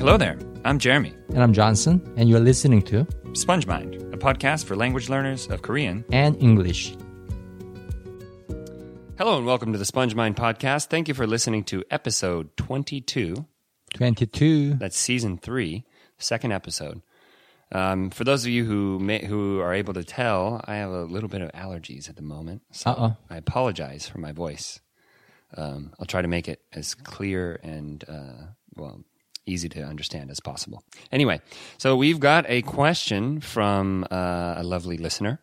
Hello there. I'm Jeremy. And I'm Jonson, and you're listening to Sponge Mind, a podcast for language learners of Korean and English. Hello and welcome to the Sponge Mind podcast. Thank you for listening to episode 22. 22. That's season three, second episode. Um, for those of you who may, who are able to tell, I have a little bit of allergies at the moment, so Uh-oh. I apologize for my voice. Um, I'll try to make it as clear and uh, well easy to understand as possible. Anyway, so we've got a question from uh, a lovely listener.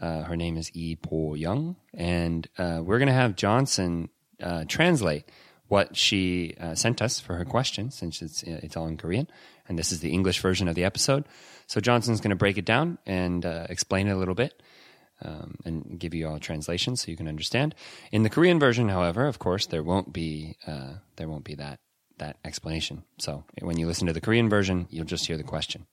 Uh, her name is E Young, and uh, we're going to have Jonson uh, translate what she uh, sent us for her question, since it's it's all in Korean, and this is the English version of the episode. So Jonson's going to break it down and uh, explain it a little bit. Um, and give you all a translation so you can understand. In the Korean version, however, of course, there won't be there won't be that that explanation. So when you listen to the Korean version, you'll just hear the question.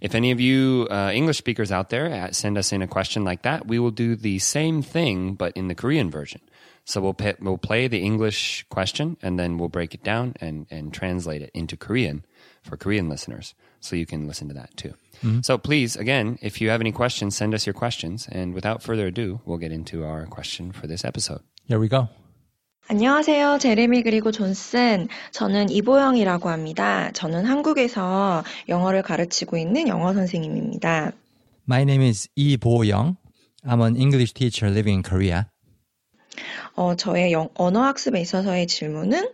If any of you uh, English speakers out there uh, send us in a question like that, we will do the same thing but in the Korean version. So we'll pay, we'll play the English question and then we'll break it down and and translate it into Korean for Korean listeners, so you can listen to that too. So please, again, if you have any questions, send us your questions. And without further ado, we'll get into our question for this episode. Here we go. 안녕하세요. 제레미 그리고 존슨. 저는 이보영이라고 합니다. 저는 한국에서 영어를 가르치고 있는 영어 선생님입니다. My name is Bo-young. I'm an English teacher living in Korea. 어, 저의 영- 언어 학습에 있어서의 질문은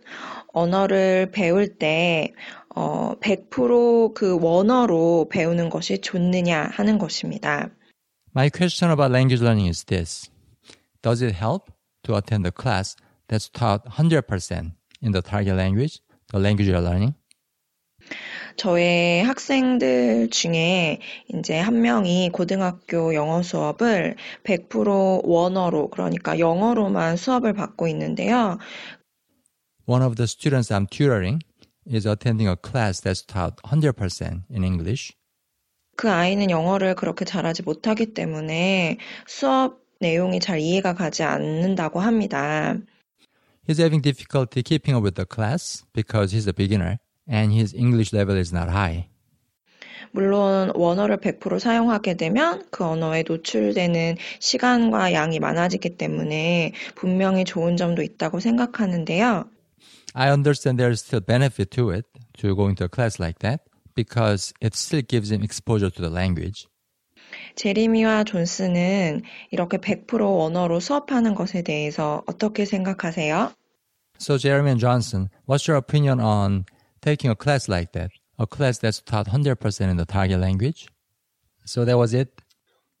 언어를 배울 때 어, 100%그 원어로 배우는 것이 좋느냐 하는 것입니다. My question about language learning is this. Does it help to attend a class that's taught 100% in the target language, the language you're learning? 저의 학생들 중에 이제 한 명이 고등학교 영어 수업을 100% 원어로, 그러니까 영어로만 수업을 받고 있는데요. One of the students I'm tutoring is attending a class that's taught 100% in English. 그 아이는 영어를 그렇게 잘하지 못하기 때문에 수업 내용이 잘 이해가 가지 않는다고 합니다. He's having difficulty keeping up with the class because he's a beginner and his English level is not high. 물론 원어를 100% 사용하게 되면 그 언어에 노출되는 시간과 양이 많아지기 때문에 분명히 좋은 점도 있다고 생각하는데요. I understand there's still benefit to it, to going to a class like that, because it still gives him exposure to the language. 제리미와 이렇게 100% 원어로 수업하는 것에 대해서 어떻게 생각하세요? So Jeremy and Jonson, what's your opinion on taking a class like that? A class that's taught 100% in the target language? So that was it.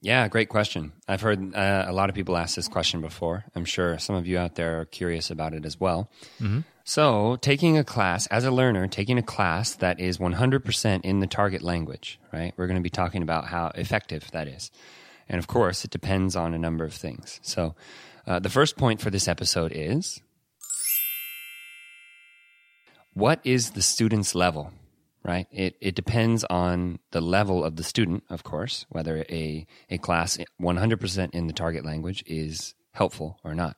Yeah, great question. I've heard uh, a lot of people ask this question before. I'm sure some of you out there are curious about it as well. So, taking a class, as a learner, taking a class that is 100% in the target language, right? We're going to be talking about how effective that is. And of course, it depends on a number of things. So, uh, the first point for this episode is what is the student's level? Right? It it depends on the level of the student, of course, whether a a class 100% in the target language is helpful or not.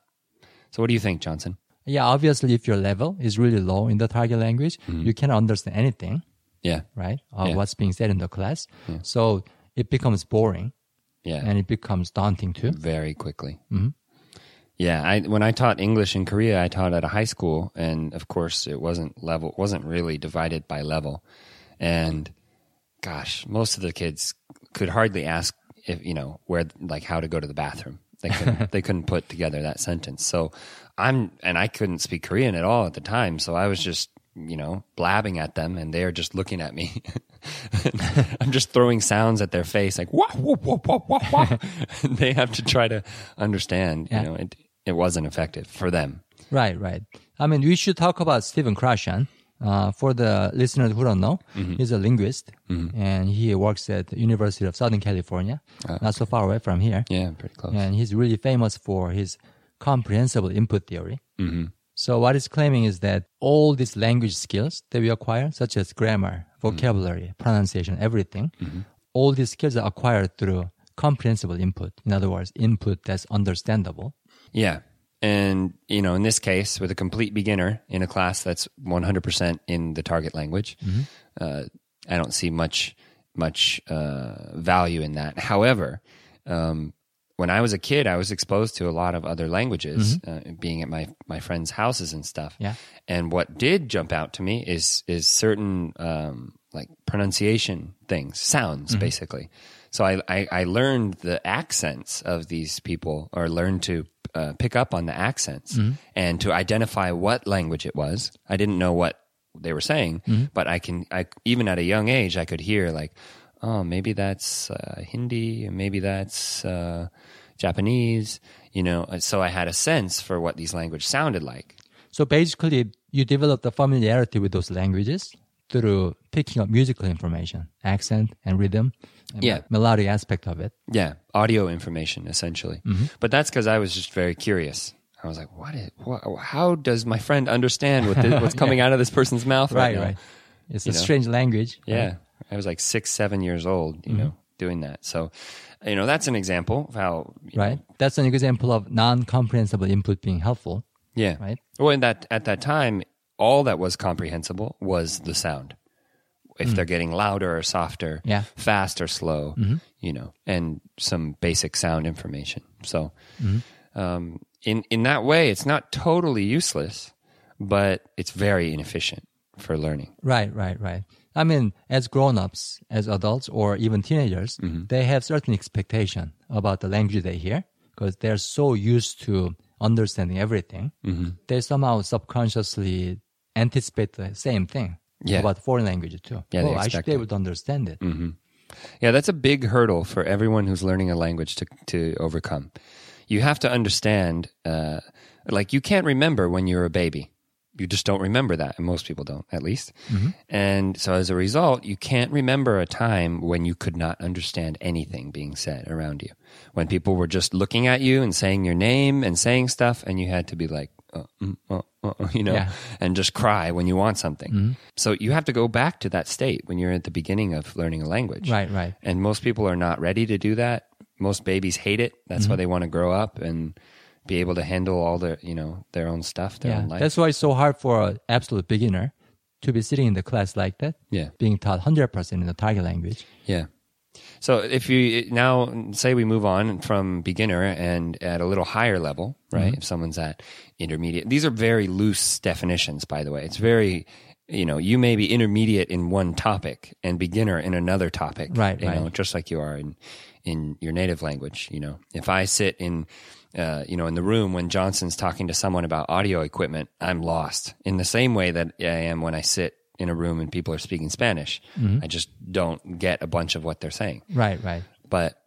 So what do you think, Jonson? Yeah, obviously, if your level is really low in the target language, mm-hmm. you cannot understand anything, Yeah. right? Of Yeah. what's being said in the class. So it becomes boring Yeah. and it becomes daunting too. very quickly. Mm-hmm. Yeah, I when I taught English in Korea, I taught at a high school, and of course, it wasn't level wasn't really divided by level, and gosh, most of the kids could hardly ask if you know where like how to go to the bathroom. They couldn't they couldn't put together that sentence. So I'm and I couldn't speak Korean at all at the time, so I was just you know blabbing at them, and they are just looking at me. I'm just throwing sounds at their face like wah wah wah wah wah wah. they have to try to understand. Yeah. You know, it it wasn't effective for them. Right, right. I mean, we should talk about Stephen Krashen. Uh, for the listeners who don't know, mm-hmm. he's a linguist mm-hmm. and he works at the University of Southern California, ah, not so far away from here. Yeah, pretty close. And he's really famous for his comprehensible input theory. Mm-hmm. So what he's claiming is that all these language skills that we acquire, such as grammar, vocabulary, pronunciation, everything, all these skills are acquired through comprehensible input. In other words, input that's understandable. Yeah. And, you know, in this case, with a complete beginner in a class that's 100% in the target language, uh, I don't see much, much uh, value in that. However, um, when I was a kid, I was exposed to a lot of other languages, uh, being at my, my friends' houses and stuff. Yeah. And what did jump out to me is is certain um, like pronunciation things, sounds, basically. So I, I I learned the accents of these people, or learned to uh, pick up on the accents and to identify what language it was. I didn't know what they were saying, but I can I even at a young age I could hear like, oh maybe that's uh, Hindi, maybe that's. Uh, Japanese, you know, so I had a sense for what these languages sounded like. So basically, you develop the familiarity with those languages through picking up musical information, accent and rhythm, Yeah. me- melodic aspect of it. Yeah, audio information essentially. Mm-hmm. But that's because I was just very curious. I was like, "What? Is, what how does my friend understand what the, what's coming out of this person's mouth right, Right, now?" right. It's You a know? strange language. right? Yeah, I was like six, seven years old, you mm-hmm. know, doing that. So, you know, that's an example of how. you know, Right. That's an example of non-comprehensible input being helpful. yeah. Right. Well, in that at that time, all that was comprehensible was the sound. If they're mm. getting louder or softer, Yeah. fast or slow, mm-hmm. you know, and some basic sound information. So, mm-hmm. um, in in that way, it's not totally useless, but it's very inefficient for learning. Right, right, right. I mean, as grown-ups, as adults, or even teenagers, mm-hmm. they have certain expectation about the language they hear because they're so used to understanding everything. They somehow subconsciously anticipate the same thing Yeah. about foreign language too. Yeah, they oh, I should be able to understand it. Yeah, that's a big hurdle for everyone who's learning a language to to overcome. You have to understand, uh, like you can't remember when you're a baby. You just don't remember that, and most people don't, at least. And so, as a result, you can't remember a time when you could not understand anything being said around you. When people were just looking at you and saying your name and saying stuff, and you had to be like, uh, mm, uh, uh, uh, you know, Yeah. and just cry when you want something. So you have to go back to that state when you're at the beginning of learning a language. Right, right. And most people are not ready to do that. Most babies hate it. That's Mm-hmm. why they want to grow up and be able to handle all their, you know, their own stuff, their Yeah, own life. that's why it's so hard for an absolute beginner to be sitting in the class like that, yeah. being taught 100% in the target language. Yeah. So if you now say we move on from beginner and at a little higher level, right? If someone's at intermediate, these are very loose definitions, by the way. It's very, you know, you may be intermediate in one topic and beginner in another topic, Right, You know, just like you are in in your native language. You know, if I sit in, uh, you know, in the room when Jonson's talking to someone about audio equipment, I'm lost in the same way that I am when I sit in a room and people are speaking Spanish. Mm-hmm. I just don't get a bunch of what they're saying. Right, right. But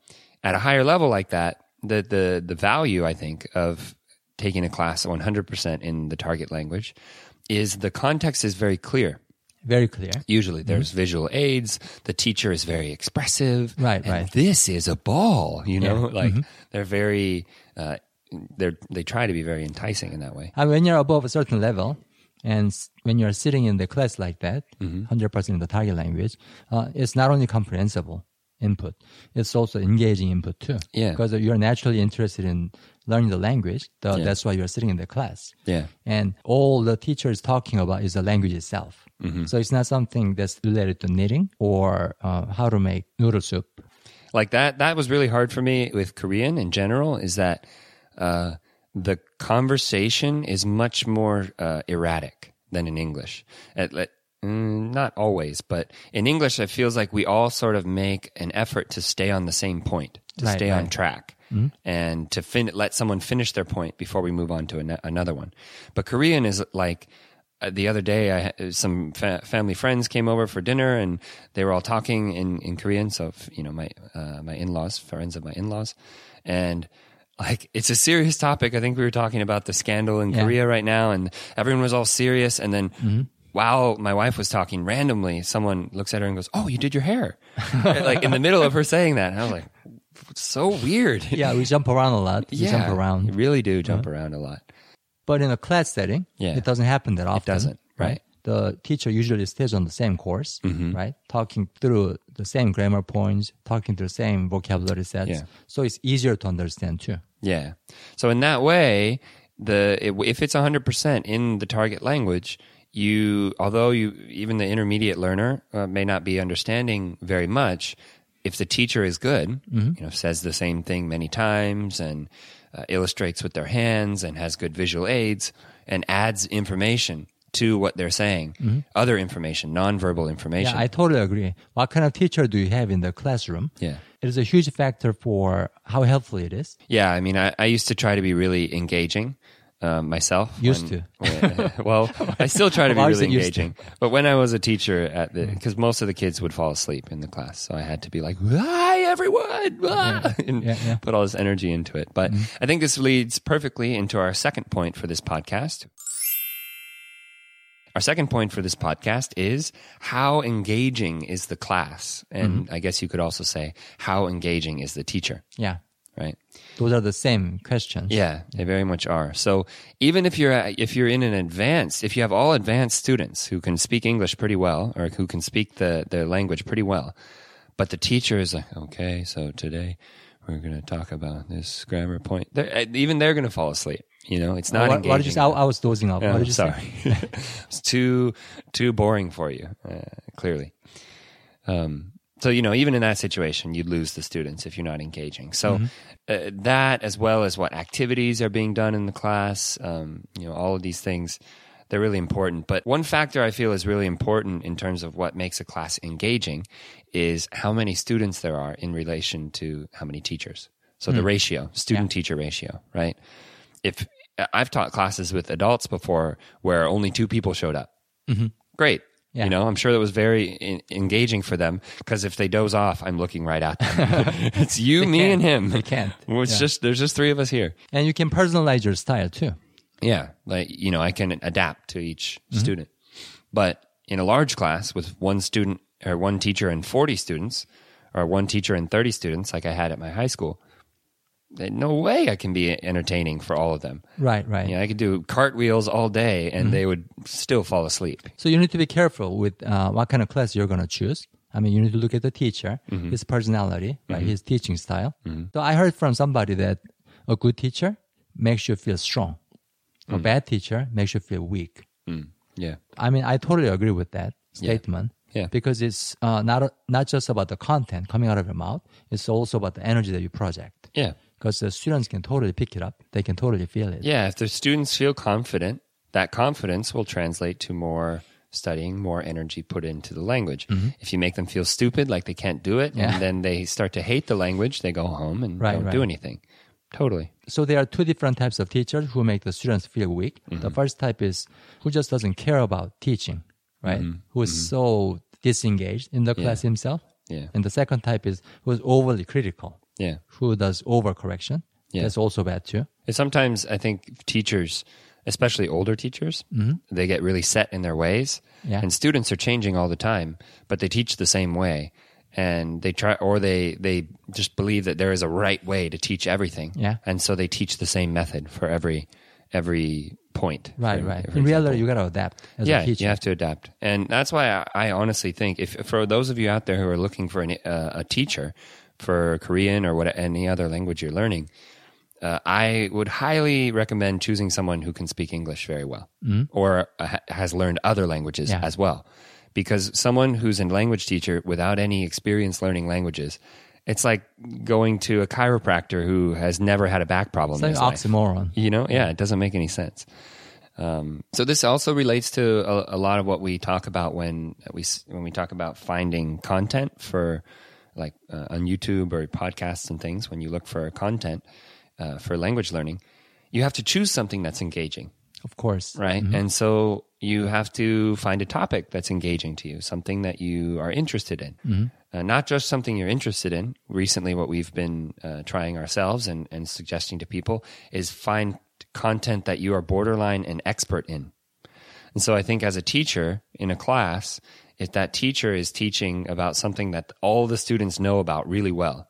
at a higher level like that, the the the value I think of taking a class 100% in the target language is the context is very clear. Very clear. Usually there's mm-hmm. visual aids. The teacher is very expressive. Right, and right. This is a ball, you know, Yeah. like mm-hmm. they're very, uh, they're, they try to be very enticing in that way. I mean, when you're above a certain level, and when you're sitting in the class like that, Mm-hmm. 100% in the target language, uh, it's not only comprehensible input, it's also engaging input too. Yeah. Because you're naturally interested in learning the language. The, Yeah. That's why you're sitting in the class. Yeah. And all the teacher is talking about is the language itself. Mm-hmm. So it's not something that's related to knitting or uh, how to make noodle soup. like that that was really hard for me with korean in general is that uh, the conversation is much more uh, erratic than in english At- let- mm, not always but in english it feels like we all sort of make an effort to stay on the same point to Right, stay on right. track and to fin- let someone finish their point before we move on to an- another one but korean is like uh, the other day, I some fa- family friends came over for dinner, and they were all talking in, in Korean. So, f- you know, my uh, my in laws, friends of my in laws, and like it's a serious topic. I think we were talking about the scandal in Yeah. Korea right now, and everyone was all serious. And then, while my wife was talking, randomly someone looks at her and goes, "Oh, you did your hair," like in the middle of her saying that. And I was like, "So weird." Yeah, we jump around a lot. We yeah, jump around. You around. really do jump around a lot. But in a class setting, Yeah. it doesn't happen that often. doesn't, right. Mm-hmm. The teacher usually stays on the same course, right? Talking through the same grammar points, talking through the same vocabulary sets. Yeah. So it's easier to understand too. Yeah. So in that way, the if it's 100% in the target language, you although you even the intermediate learner uh, may not be understanding very much, if the teacher is good, you know, says the same thing many times and uh, illustrates with their hands and has good visual aids and adds information to what they're saying, other information, nonverbal information. Yeah, I totally agree. What kind of teacher do you have in the classroom? Yeah. It is a huge factor for how helpful it is. Yeah, I mean, I, I used to try to be really engaging um, myself. Used when- when- well, I still try to be really to? engaging. But when I was a teacher at the, because most of the kids would fall asleep in the class, so I had to be like, "Hi, everyone!" ah," and Yeah, yeah. put all this energy into it. But I think this leads perfectly into our second point for this podcast. Our second point for this podcast is how engaging is the class, and Mm-hmm. I guess you could also say how engaging is the teacher, Yeah. right? Those are the same questions. Yeah, they very much are. So even if you're if you're in an advanced, if you have all advanced students who can speak English pretty well or who can speak the their language pretty well, but the teacher is like, okay, so today we're going to talk about this grammar point. They're, even they're going to fall asleep. You know, it's not what, engaging. what you say? I, I was dozing off. Oh, what sorry. it's too too boring for you, uh, clearly. Um, so you know, even in that situation, you'd lose the students if you're not engaging. So uh, that, as well as what activities are being done in the class, um, you know, all of these things, they're really important. But one factor I feel is really important in terms of what makes a class engaging is how many students there are in relation to how many teachers. So the ratio, student teacher ratio, right? If I've taught classes with adults before where only two people showed up, great. Yeah. You know, I'm sure that was very in- engaging for them because if they doze off, I'm looking right at them. it's you, me, can't. and him. They can't. Well, it's Yeah. just there's just three of us here. And you can personalize your style too. Yeah, like you know, I can adapt to each Mm-hmm. student. But in a large class with one student or one teacher and 40 students, or one teacher and 30 students, like I had at my high school, no way I can be entertaining for all of them. Right, right. You know, I could do cartwheels all day Mm-hmm. and they would still fall asleep. So you need to be careful with uh, what kind of class you're going to choose. I mean, you need to look at the teacher, Mm-hmm. his personality, right, his teaching style. So I heard from somebody that a good teacher makes you feel strong. A Mm. bad teacher makes you feel weak. Yeah. I mean, I totally agree with that statement. Yeah. Because it's uh, not not just about the content coming out of your mouth. It's also about the energy that you project. Yeah. Because the students can totally pick it up. They can totally feel it. Yeah, if the students feel confident, that confidence will translate to more studying, more energy put into the language. If you make them feel stupid, like they can't do it, Mm-hmm. Yeah. and then they start to hate the language, they go home and Right, don't right. do anything. Totally. So there are two different types of teachers who make the students feel weak. Mm-hmm. The first type is who just doesn't care about teaching, right? Mm-hmm. Who is so disengaged in the class himself. Yeah. And the second type is who is overly critical, Yeah. who does overcorrection. Yeah. That's also bad too. And sometimes I think teachers, especially older teachers, they get really set in their ways. Mm-hmm. Yeah. And students are changing all the time, but they teach the same way. And they try, or they, they just believe that there is a right way to teach everything. Yeah. And so they teach the same method for every, every point. Right, for- right. for In reality, you got to adapt as yeah, a teacher. you have to adapt, and that's why I, I honestly think if for those of you out there who are looking for an, uh, a teacher for Korean or what any other language you're learning, uh, I would highly recommend choosing someone who can speak English very well or uh, ha- has learned other languages Yeah. as well, because someone who's a language teacher without any experience learning languages. It's like going to a chiropractor who has never had a back problem. It's like his life. oxymoron. You know, yeah, it doesn't make any sense. Um, so this also relates to a, a lot of what we talk about when we when we talk about finding content for like uh, on YouTube or podcasts and things. When you look for content uh, for language learning, you have to choose something that's engaging, Of course. right? And so you have to find a topic that's engaging to you, something that you are interested in, uh, not just something you're interested in. Recently, what we've been uh, trying ourselves and, and suggesting to people is find content that you are borderline an expert in. And so I think as a teacher in a class, if that teacher is teaching about something that all the students know about really well,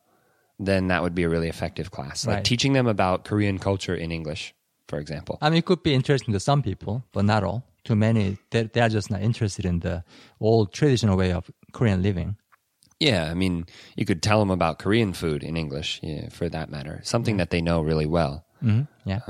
then that would be a really effective class. Like Right. teaching them about Korean culture in English, for example. I mean, it could be interesting to some people, but not all. Too many, they, they are just not interested in the old traditional way of Korean living. Yeah, I mean, you could tell them about Korean food in English, yeah, for that matter, something that they know really well. hmm Yeah.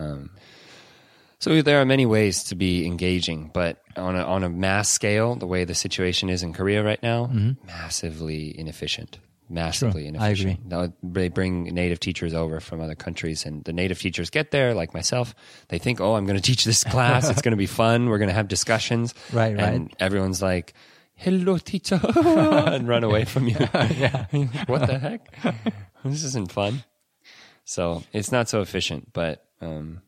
So there are many ways to be engaging, but on a, on a mass scale, the way the situation is in Korea right now, massively inefficient. Massively Mm-hmm. True. I inefficient. Now, they bring native teachers over from other countries, and the native teachers get there, like myself. They think, "Oh, I'm going to teach this class. it's going to be fun. We're going to have discussions." Right, right. and everyone's like, "Hello, teacher," and run away from you. yeah. what the heck? this isn't fun. So it's not so efficient, but um,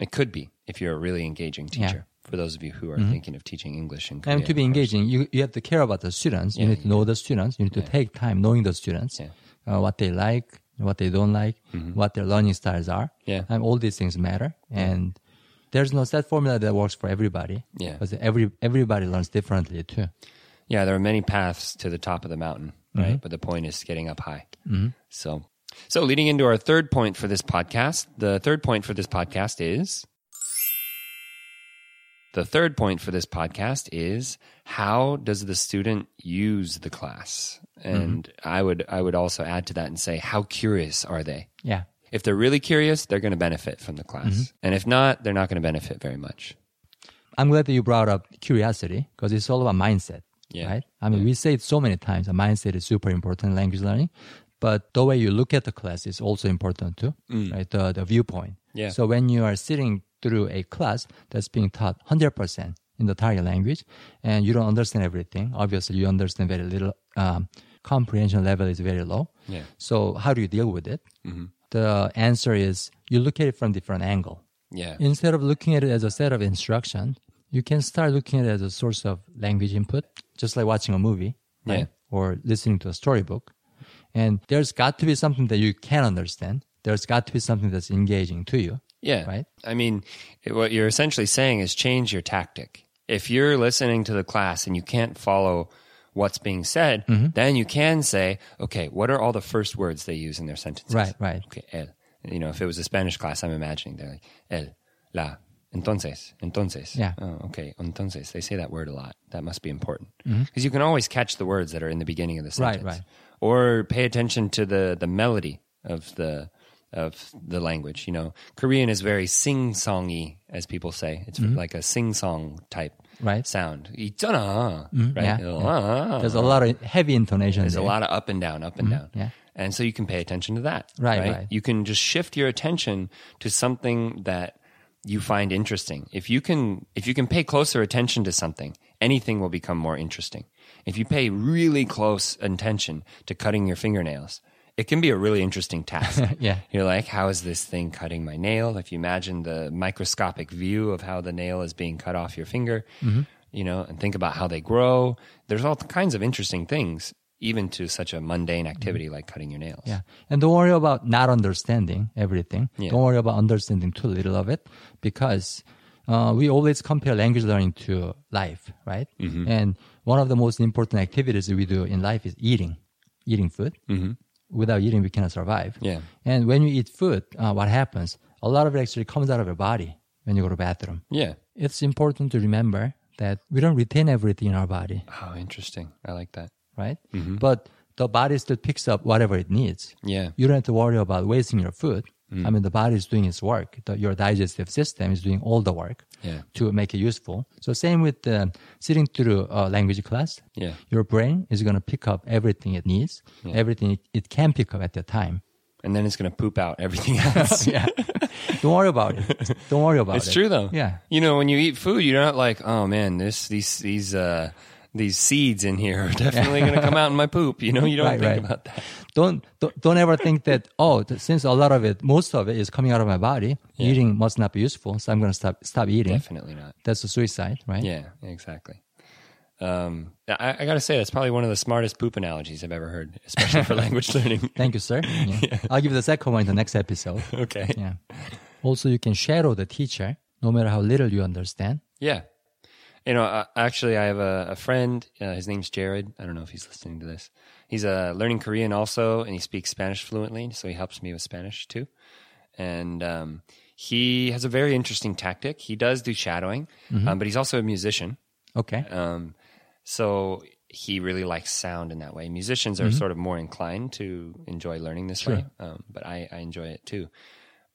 it could be if you're a really engaging Yeah. Mm-hmm. teacher. For those of you who are thinking of teaching English in Korea, And to be engaging, you, you have to care about the students. you need to know the students. You need to take time knowing the students, Yeah. uh, what they like, what they don't like, what their learning styles are. Mm-hmm. Yeah. And all these things matter. And there's no set formula that works for everybody. Yeah. Because every, everybody learns differently too. Yeah, there are many paths to the top of the mountain, Mm-hmm. right? But the point is getting up high. So, so leading into our third point for this podcast, the third point for this podcast is the third point for this podcast is how does the student use the class? And I would I would also add to that and say how curious are they? Yeah. If they're really curious, they're going to benefit from the class. Mm-hmm. And if not, they're not going to benefit very much. I'm glad that you brought up curiosity because it's all about mindset. Yeah. Right? I mean, we say it so many times. A mindset is super important in language learning, but the way you look at the class is also important too, right? The, the viewpoint. Yeah. So when you are sitting through a class that's being taught 100% in the target language and you don't understand everything, obviously you understand very little, um, comprehension level is very low. Yeah. So how do you deal with it? The answer is you look at it from different angle Yeah. instead of looking at it as a set of instruction, you can start looking at it as a source of language input, just like watching a movie, right? Yeah. Or listening to a storybook. And there's got to be something that you can understand. There's got to be something that's engaging to you. Yeah. Right? I mean, what you're essentially saying is change your tactic. If you're listening to the class and you can't follow what's being said, Mm-hmm. then you can say, okay, what are all the first words they use in their sentences? Right, right. Okay, el. You know, if it was a Spanish class, I'm imagining they're like, el, la, entonces, entonces. Yeah. Oh, okay, entonces. They say that word a lot. That must be important. Mm-hmm. Because you can always catch the words that are in the beginning of the sentence. Right, right Or pay attention to the, the melody of the of the language. You know, Korean is very sing-songy, as people say. It's like a sing-song type Mm-hmm. Right. sound. 있잖아, right? yeah, Ah. There's a lot of heavy intonation. There's a there. lot of up and down, up and down. Mm-hmm. yeah. And so you can pay attention to that. Right, right. You can just shift your attention to something that you find interesting. If you can if you can pay closer attention to something, anything will become more interesting. If you pay really close attention to cutting your fingernails, it can be a really interesting task. Yeah. You're like, how is this thing cutting my nail? If you imagine the microscopic view of how the nail is being cut off your finger, Mm-hmm. you know, and think about how they grow. There's all kinds of interesting things, even to such a mundane activity like cutting your nails. Mm-hmm. Yeah. And don't worry about not understanding everything. Yeah. Don't worry about understanding too little of it because uh, we always compare language learning to life, right? Mm-hmm. And one of the most important activities we do in life is eating, eating food. Mm-hmm. Without eating, we cannot survive. Yeah. And when you eat food, uh, what happens? A lot of it actually comes out of your body when you go to the bathroom. Yeah. It's important to remember that we don't retain everything in our body, Oh, interesting. I like that. right? But the body still picks up whatever it needs. Yeah. You don't have to worry about wasting your food. I mean, the body is doing its work. The, your digestive system is doing all the work Yeah. to make it useful. So same with uh, sitting through a language class. Yeah. Your brain is going to pick up everything it needs, everything it, it can pick up at the time. And then it's going to poop out everything else. yeah. Don't worry about it. Don't worry about It's it. It's true though. Yeah. You know, when you eat food, you're not like, oh man, this these these uh these seeds in here are definitely going to come out in my poop. You know, you don't Right, think right. about that. Don't, don't don't ever think that oh since a lot of it most of it is coming out of my body eating must not be useful so I'm going to stop stop eating Definitely not. that's a suicide right Yeah, exactly. Um, I, I got to say, that's probably one of the smartest poop analogies I've ever heard, especially for language learning. thank you sir yeah. I'll give you the second one in the next episode Okay. yeah also you can shadow the teacher no matter how little you understand Yeah. You know, uh, actually, I have a, a friend. Uh, his name's Jared. I don't know if he's listening to this. He's uh, learning Korean also, and he speaks Spanish fluently, so he helps me with Spanish too. And um, he has a very interesting tactic. He does do shadowing, um, but he's also a musician. okay Um, so he really likes sound in that way. Musicians are sort of more inclined to enjoy learning this way, um, but I, I enjoy it too.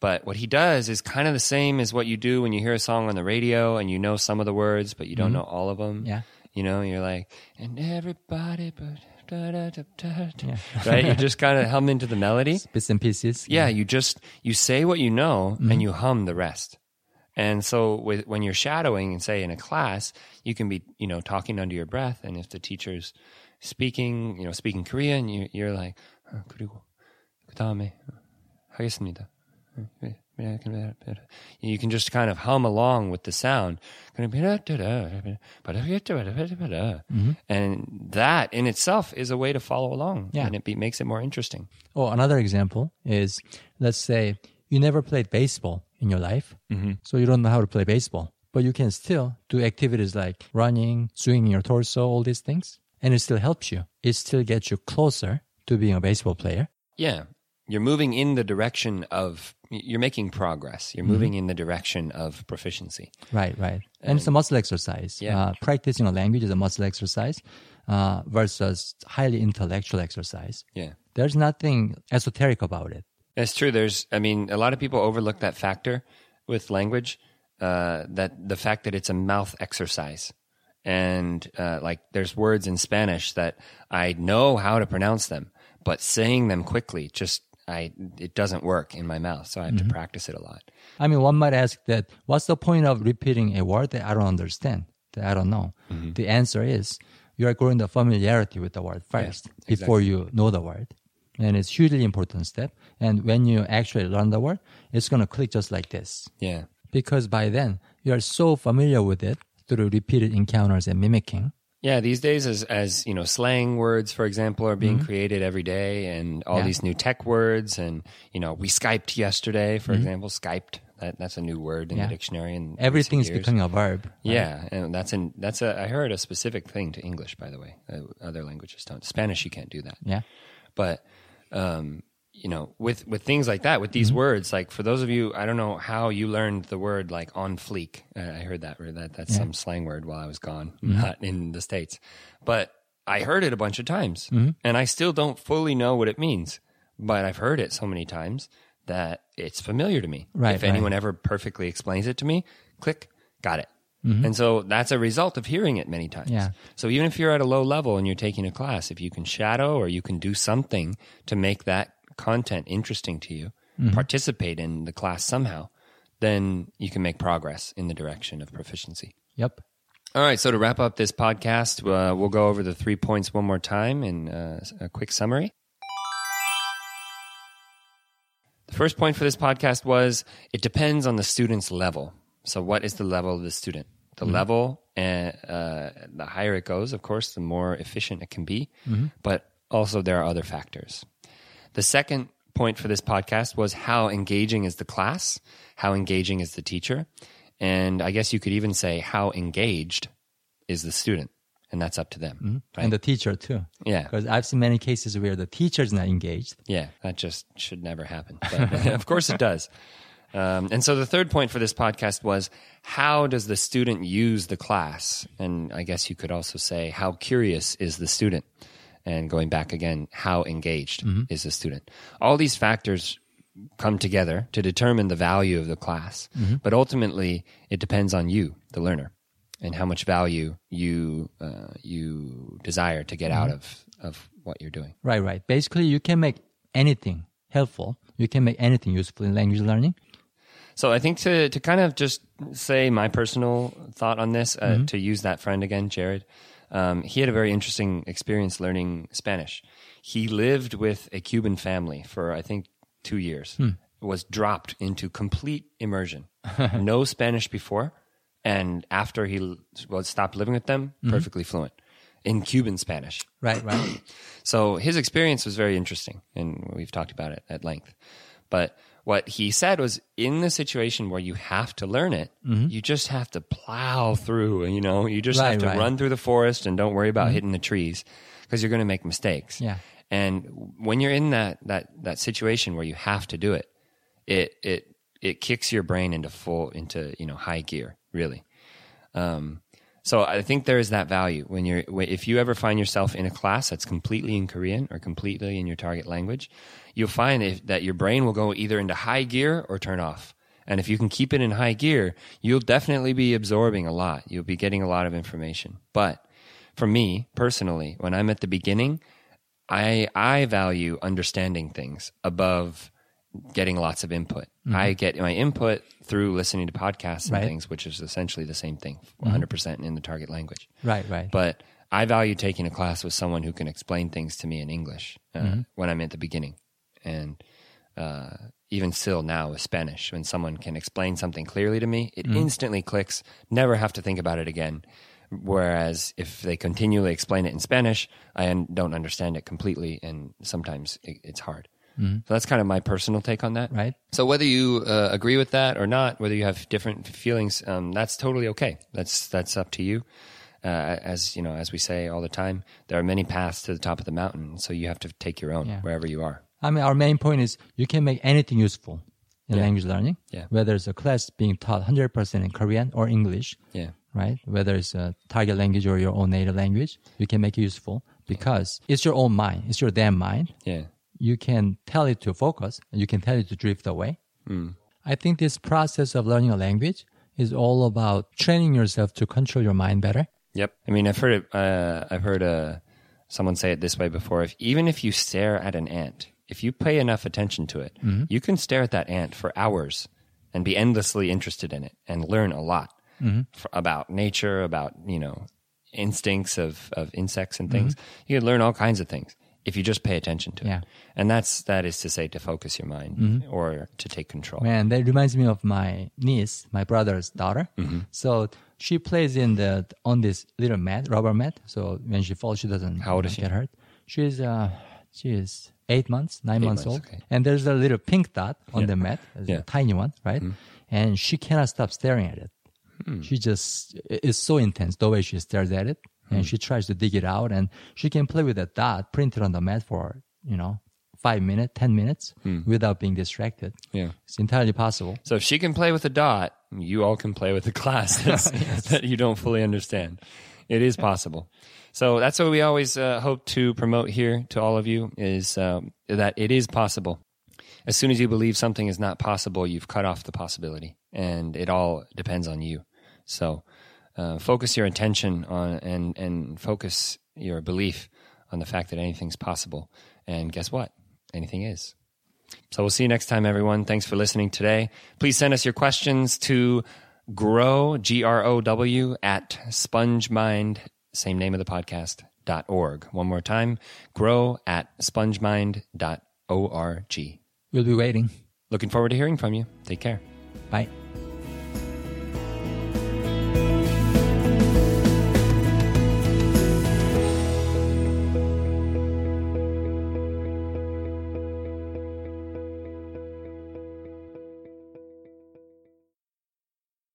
But what he does is kind of the same as what you do when you hear a song on the radio and you know some of the words, but you don't know all of them. Yeah. You know, you're like, and everybody, but da, da, da, da, da," right? You just kind of hum into the melody. Bits and pieces. Yeah, you just you say what you know Mm-hmm. and you hum the rest. And so with when you're shadowing and say in a class, you can be, you know, talking under your breath and if the teacher's speaking, you know, speaking Korean, you you're like 어, 그리고 그다음에 하겠습니다. you can just kind of hum along with the sound. Mm-hmm. And that in itself is a way to follow along. Yeah. And it be, makes it more interesting. Oh, another example is let's say you never played baseball in your life, mm-hmm. so you don't know how to play baseball, but you can still do activities like running, swinging your torso, all these things, and it still helps you. It still gets you closer to being a baseball player. Yeah. You're moving in the direction of, you're making progress. You're moving in the direction of proficiency. Right, right. And it's a muscle exercise. Yeah. Uh, practicing a language is a muscle exercise uh, versus highly intellectual exercise. Yeah. There's nothing esoteric about it. That's true. There's, I mean, a lot of people overlook that factor with language, uh, that the fact that it's a mouth exercise. And uh, like there's words in Spanish that I know how to pronounce them, but saying them quickly just, I, it doesn't work in my mouth. So I have to practice it a lot. I mean, one might ask that what's the point of repeating a word that I don't understand, that I don't know? Mm-hmm. The answer is you are growing the familiarity with the word first before you know the word. And it's hugely important step. And when you actually learn the word, it's going to click just like this. Yeah. Because by then you are so familiar with it through repeated encounters and mimicking. Yeah, these days, as as you know, slang words, for example, are being created every day, and all Yeah. these new tech words, and you know, we skyped yesterday, for example, skyped. That that's a new word in Yeah. the dictionary, and Everything is becoming a verb. Yeah, and that's an that's a I heard a specific thing to English, by the way. Uh, other languages don't. Spanish, you can't do that. Yeah. But um, you know, with with things like that, with these Mm-hmm. words, like for those of you, I don't know how you learned the word like on fleek. I heard that. That that's some slang word while I was gone, Mm-hmm. not in the states. But I heard it a bunch of times, Mm-hmm. and I still don't fully know what it means. But I've heard it so many times that it's familiar to me. Right, If right. anyone ever perfectly explains it to me, click, got it. Mm-hmm. And so that's a result of hearing it many times. Yeah. So even if you're at a low level and you're taking a class, if you can shadow or you can do something to make that content interesting to you, Mm-hmm. participate in the class somehow, then you can make progress in the direction of proficiency. Yep. All right. So to wrap up this podcast, uh, we'll go over the three points one more time in uh, a quick summary. The first point for this podcast was it depends on the student's level. So, what is the level of the student? The level, and uh, the higher it goes, of course, the more efficient it can be. But also, there are other factors. The second point for this podcast was how engaging is the class? How engaging is the teacher? And I guess you could even say how engaged is the student? And that's up to them. Right? And the teacher too. Yeah. Because I've seen many cases where the teacher is not engaged. Yeah, that just should never happen. But of course it does. Um, and so the third point for this podcast was how does the student use the class? And I guess you could also say how curious is the student? And going back again, how engaged is the student? All these factors come together to determine the value of the class. But ultimately, it depends on you, the learner, and how much value you uh, you desire to get out of of what you're doing. Right, right. Basically, you can make anything helpful. You can make anything useful in language learning. So I think to to kind of just say my personal thought on this, uh, Mm-hmm. to use that friend again, Jared, um, he had a very interesting experience learning Spanish. He lived with a Cuban family for I think two years. Hmm. Was dropped into complete immersion, no Spanish before, and after he well stopped living with them, Mm-hmm. perfectly fluent in Cuban Spanish. Right, right. So his experience was very interesting, and we've talked about it at length. But what he said was in the situation where you have to learn it, you just have to plow through. You know, you just Right, have to right. run through the forest and don't worry about hitting the trees because you're going to make mistakes. Yeah. And when you're in that that that situation where you have to do it, it it it kicks your brain into full into you know high gear really. Um, So I think there is that value when you're if you ever find yourself in a class that's completely in Korean or completely in your target language, you'll find if, that your brain will go either into high gear or turn off. And if you can keep it in high gear, you'll definitely be absorbing a lot. You'll be getting a lot of information. But for me personally, when I'm at the beginning, I I value understanding things above getting lots of input. I get my input through listening to podcasts and Right. things, which is essentially the same thing, 100% in the target language. Right, right. But I value taking a class with someone who can explain things to me in English uh, when I'm at the beginning. And uh, even still now with Spanish, when someone can explain something clearly to me, it instantly clicks, never have to think about it again. Whereas if they continually explain it in Spanish, I don't understand it completely, and sometimes it, it's hard. So that's kind of my personal take on that. Right. So whether you uh, agree with that or not, whether you have different feelings, um, that's totally okay. That's that's up to you. Uh, as you know, as we say all the time, there are many paths to the top of the mountain, so you have to take your own Yeah. wherever you are. I mean, our main point is you can make anything useful in Yeah. language learning. Yeah. Whether it's a class being taught 100% in Korean or English, Yeah, right? Whether it's a target language or your own native language, you can make it useful because it's your own mind. It's your damn mind. yeah, You can tell it to focus and you can tell it to drift away. Hmm. I think this process of learning a language is all about training yourself to control your mind better. yep. I mean, I've heard it. Uh, I've heard uh, someone say it this way before. If even if you stare at an ant, if you pay enough attention to it, you can stare at that ant for hours and be endlessly interested in it and learn a lot f- about nature, about you know instincts of of insects and things. You can learn all kinds of things if you just pay attention to Yeah. it. And that's that is to say to focus your mind or to take control. Man, that reminds me of my niece, my brother's daughter. Mm-hmm. So she plays in the on this little mat, rubber mat. So when she falls, she doesn't How old is know, get hurt. She's uh, she is eight months, nine Eight months, months, old, okay. and there's a little pink dot on the mat, Yeah. Mm-hmm. a tiny one, right? And she cannot stop staring at it. Hmm. She just it's so intense the way she stares at it, And she tries to dig it out, and she can play with that dot printed on the mat for you know five minutes, ten minutes Hmm. without being distracted. Yeah. It's entirely possible. So if she can play with a dot, you all can play with a class that's, that you don't fully understand. It is possible. So that's what we always uh, hope to promote here to all of you is um, that it is possible. As soon as you believe something is not possible, you've cut off the possibility, and it all depends on you. So uh, focus your attention on and and focus your belief on the fact that anything's possible. And guess what? Anything is. So we'll see you next time, everyone. Thanks for listening today. Please send us your questions to grow, G R O W, at spongemind, same name of the podcast, dot org. One more time, grow at spongemind dot org. We'll be waiting. Looking forward to hearing from you. Take care. Bye.